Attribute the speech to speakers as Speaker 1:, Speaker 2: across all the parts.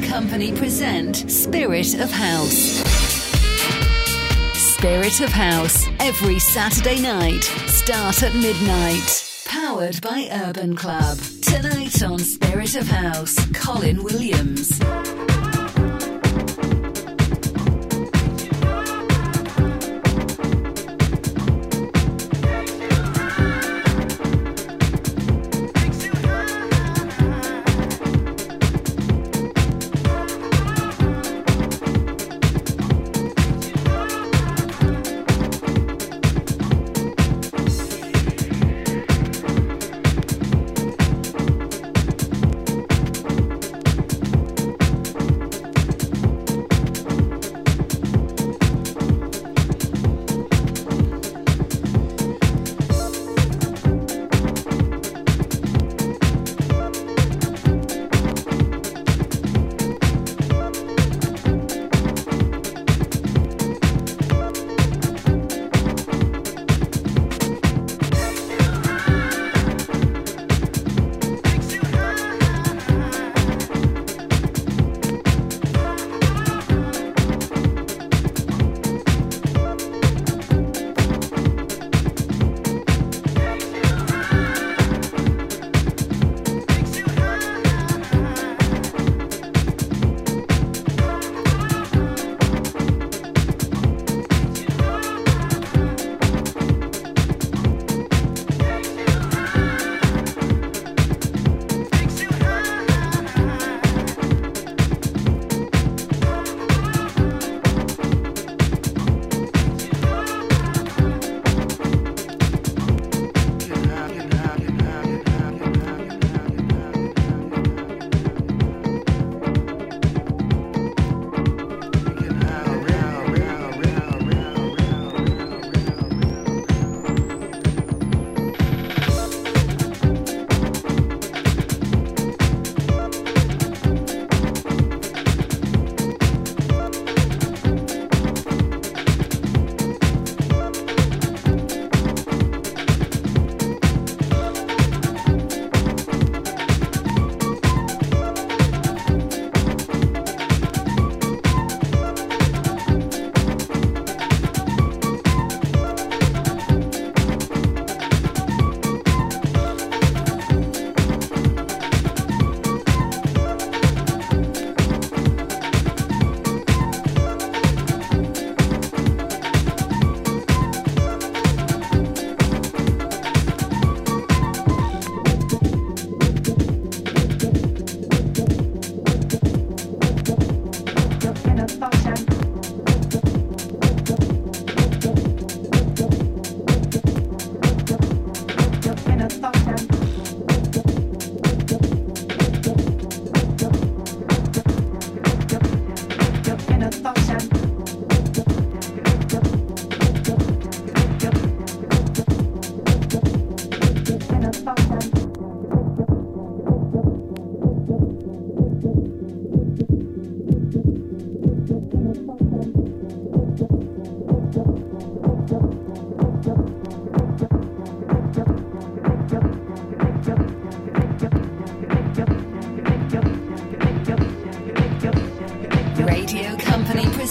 Speaker 1: Company present Spirit of House. Spirit of House, every Saturday night, start at midnight. Powered by Urban Club. Tonight on Spirit of House, Colin Williams.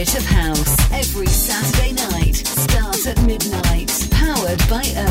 Speaker 2: Of House every Saturday night. Start at midnight. Powered by
Speaker 3: Earth.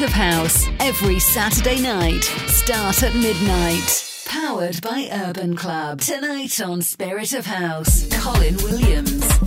Speaker 3: Of House every Saturday night. Start at midnight. Powered by Urban Club. Tonight on Spirit of House, Colin Williams.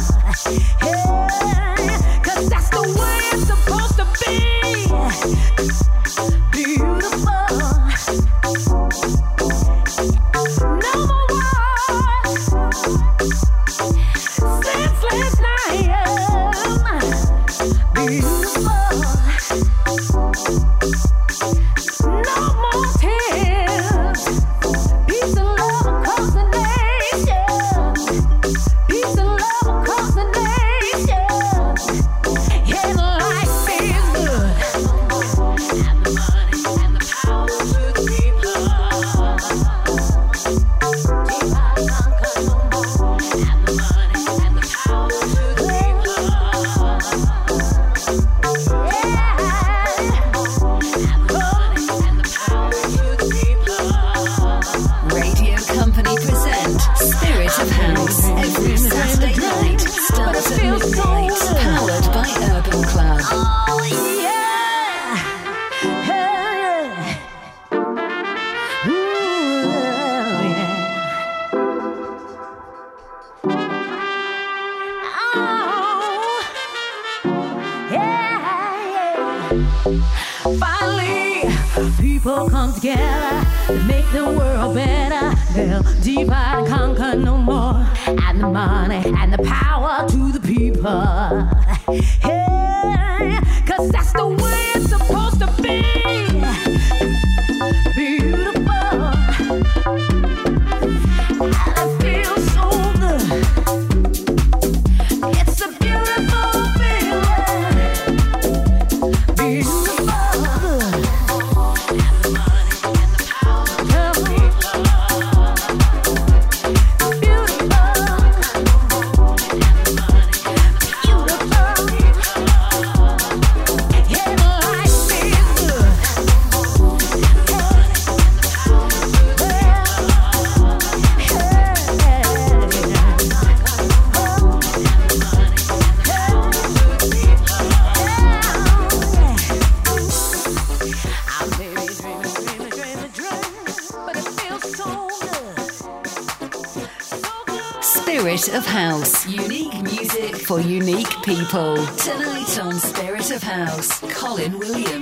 Speaker 4: People. People. Tonight on Spirit of House, Colin Williams.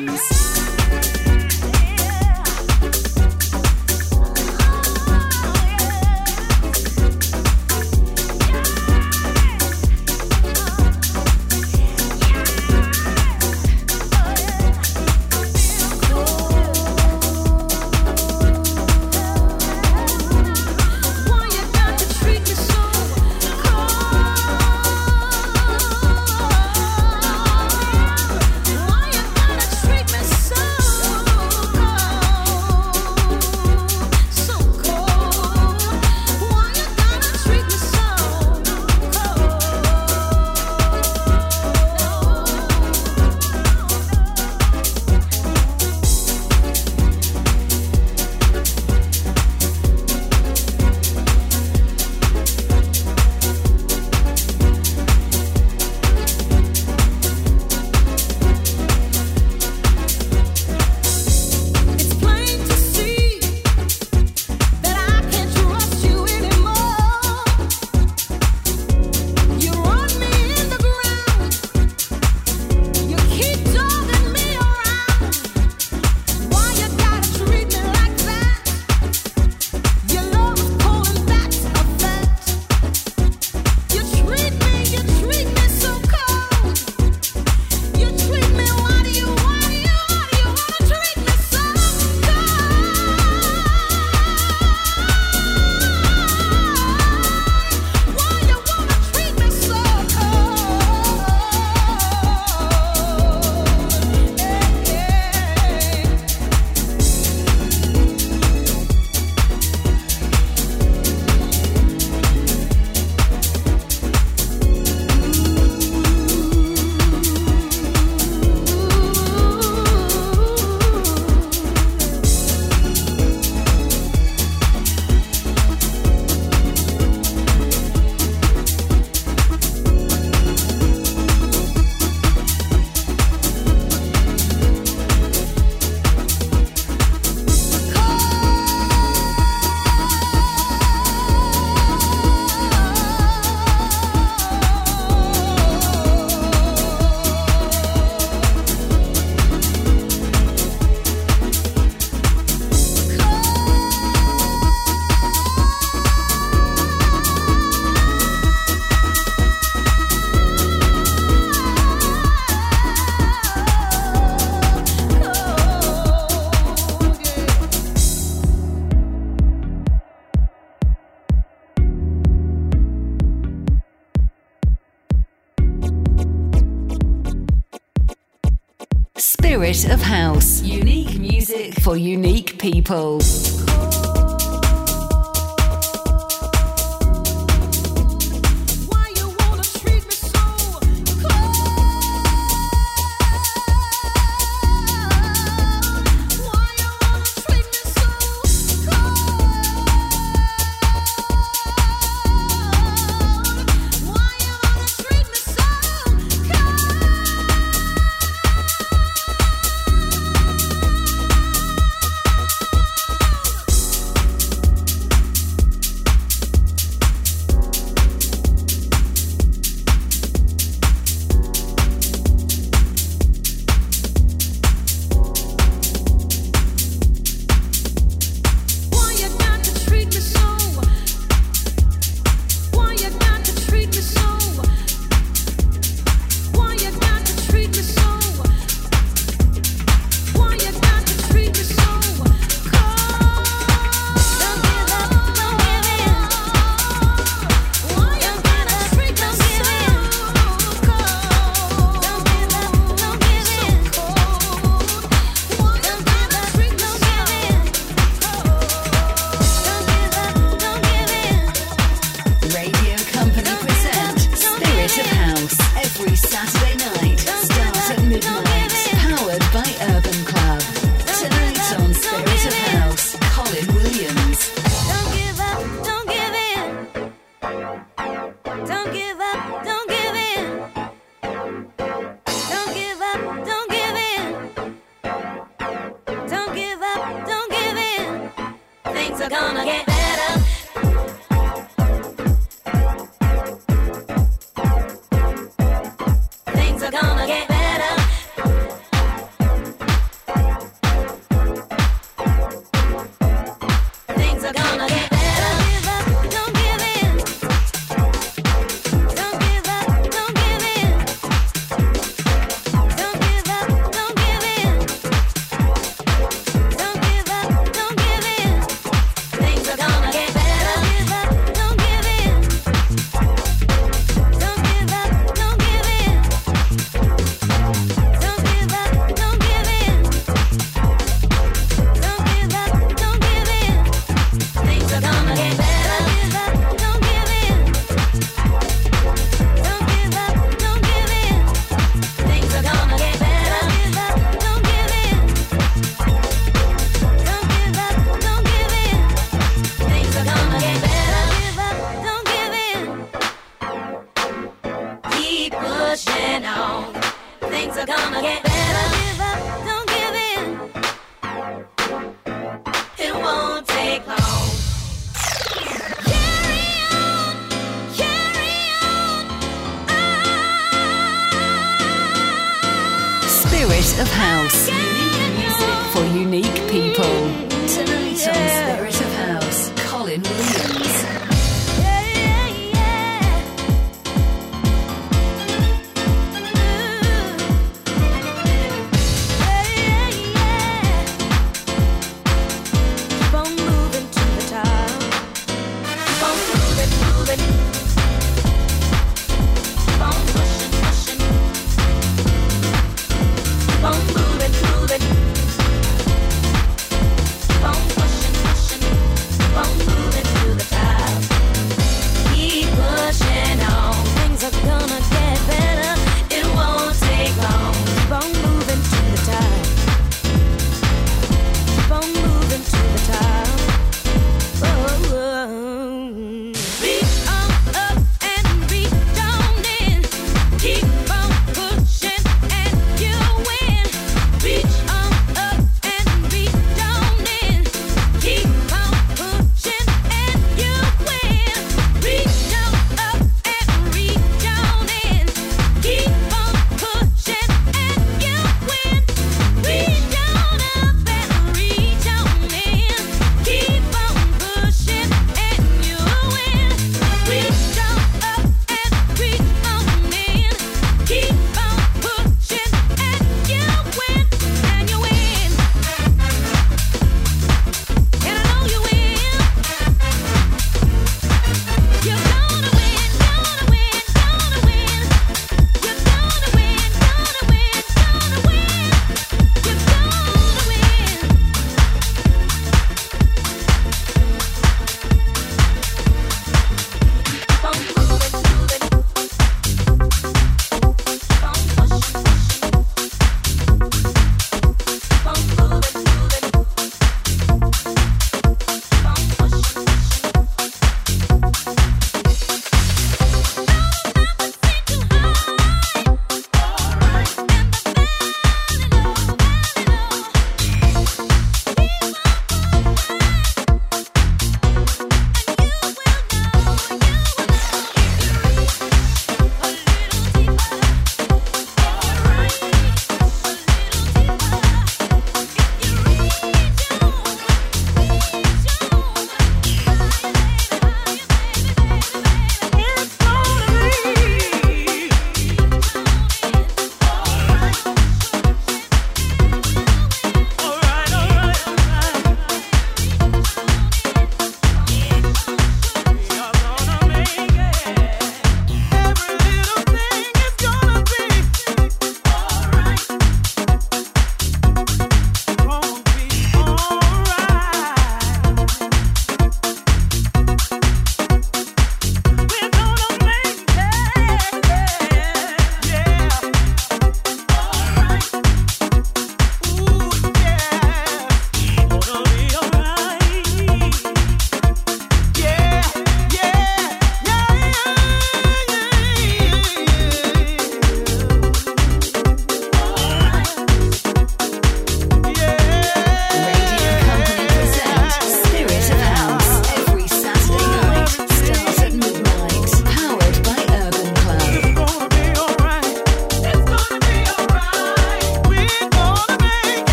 Speaker 4: Spirit of House. Unique music for unique people.
Speaker 1: nights are gonna get